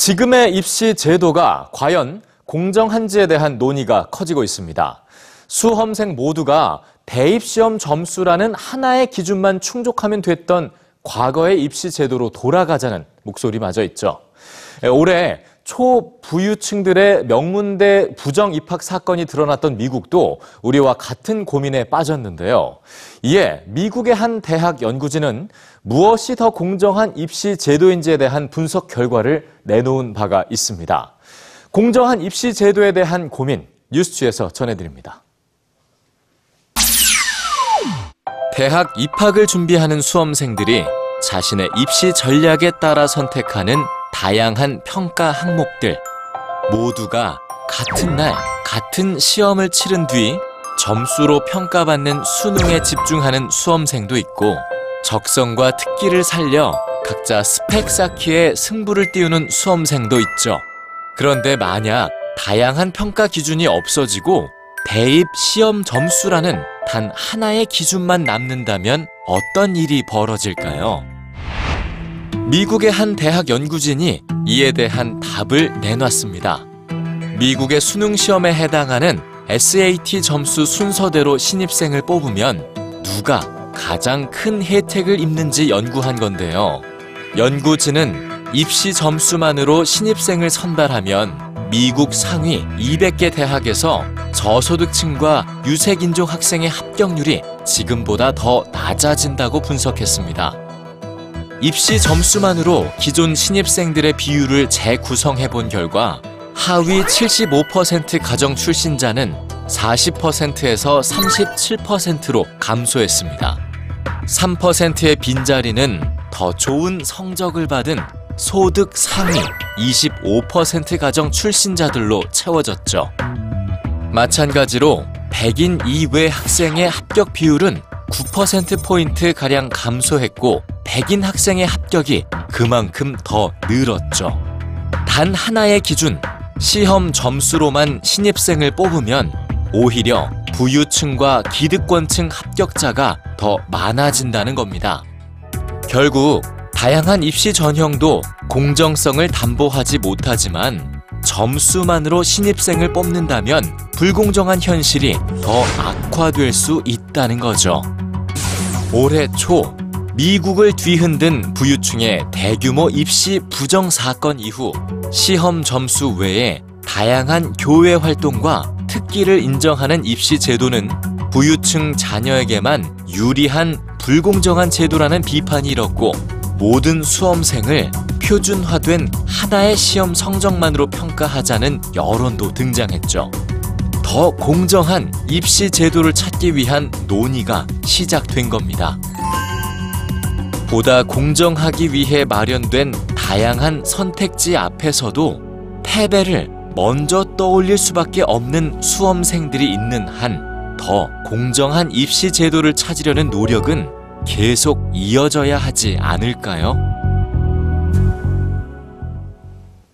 지금의 입시 제도가 과연 공정한지에 대한 논의가 커지고 있습니다. 수험생 모두가 대입시험 점수라는 하나의 기준만 충족하면 됐던 과거의 입시 제도로 돌아가자는 목소리마저 있죠. 올해 초부유층들의 명문대 부정 입학 사건이 드러났던 미국도 우리와 같은 고민에 빠졌는데요. 이에 미국의 한 대학 연구진은 무엇이 더 공정한 입시 제도인지에 대한 분석 결과를 내놓은 바가 있습니다. 공정한 입시 제도에 대한 고민 뉴스취에서 전해드립니다. 대학 입학을 준비하는 수험생들이 자신의 입시 전략에 따라 선택하는 다양한 평가 항목들 모두가 같은 날 같은 시험을 치른 뒤 점수로 평가받는 수능에 집중하는 수험생도 있고 적성과 특기를 살려 각자 스펙 쌓기에 승부를 띄우는 수험생도 있죠. 그런데 만약 다양한 평가 기준이 없어지고 대입 시험 점수라는 단 하나의 기준만 남는다면 어떤 일이 벌어질까요? 미국의 한 대학 연구진이 이에 대한 답을 내놨습니다. 미국의 수능 시험에 해당하는 SAT 점수 순서대로 신입생을 뽑으면 누가 가장 큰 혜택을 입는지 연구한 건데요. 연구진은 입시 점수만으로 신입생을 선발하면 미국 상위 200개 대학에서 저소득층과 유색인종 학생의 합격률이 지금보다 더 낮아진다고 분석했습니다. 입시 점수만으로 기존 신입생들의 비율을 재구성해 본 결과 하위 75% 가정 출신자는 40%에서 37%로 감소했습니다. 3%의 빈자리는 더 좋은 성적을 받은 소득 상위 25% 가정 출신자들로 채워졌죠. 마찬가지로 백인 이외 학생의 합격 비율은 9%포인트 가량 감소했고 백인 학생의 합격이 그만큼 더 늘었죠. 단 하나의 기준, 시험 점수로만 신입생을 뽑으면 오히려 부유층과 기득권층 합격자가 더 많아진다는 겁니다. 결국 다양한 입시 전형도 공정성을 담보하지 못하지만 점수만으로 신입생을 뽑는다면 불공정한 현실이 더 악화될 수 있다는 거죠. 올해 초 미국을 뒤흔든 부유층의 대규모 입시 부정 사건 이후 시험 점수 외에 다양한 교회 활동과 특기를 인정하는 입시 제도는 부유층 자녀에게만 유리한 불공정한 제도라는 비판이 일었고 모든 수험생을 표준화된 하나의 시험 성적만으로 평가하자는 여론도 등장했죠. 더 공정한 입시 제도를 찾기 위한 논의가 시작된 겁니다. 보다 공정하기 위해 마련된 다양한 선택지 앞에서도 패배를 먼저 떠올릴 수밖에 없는 수험생들이 있는 한 더 공정한 입시 제도를 찾으려는 노력은 계속 이어져야 하지 않을까요?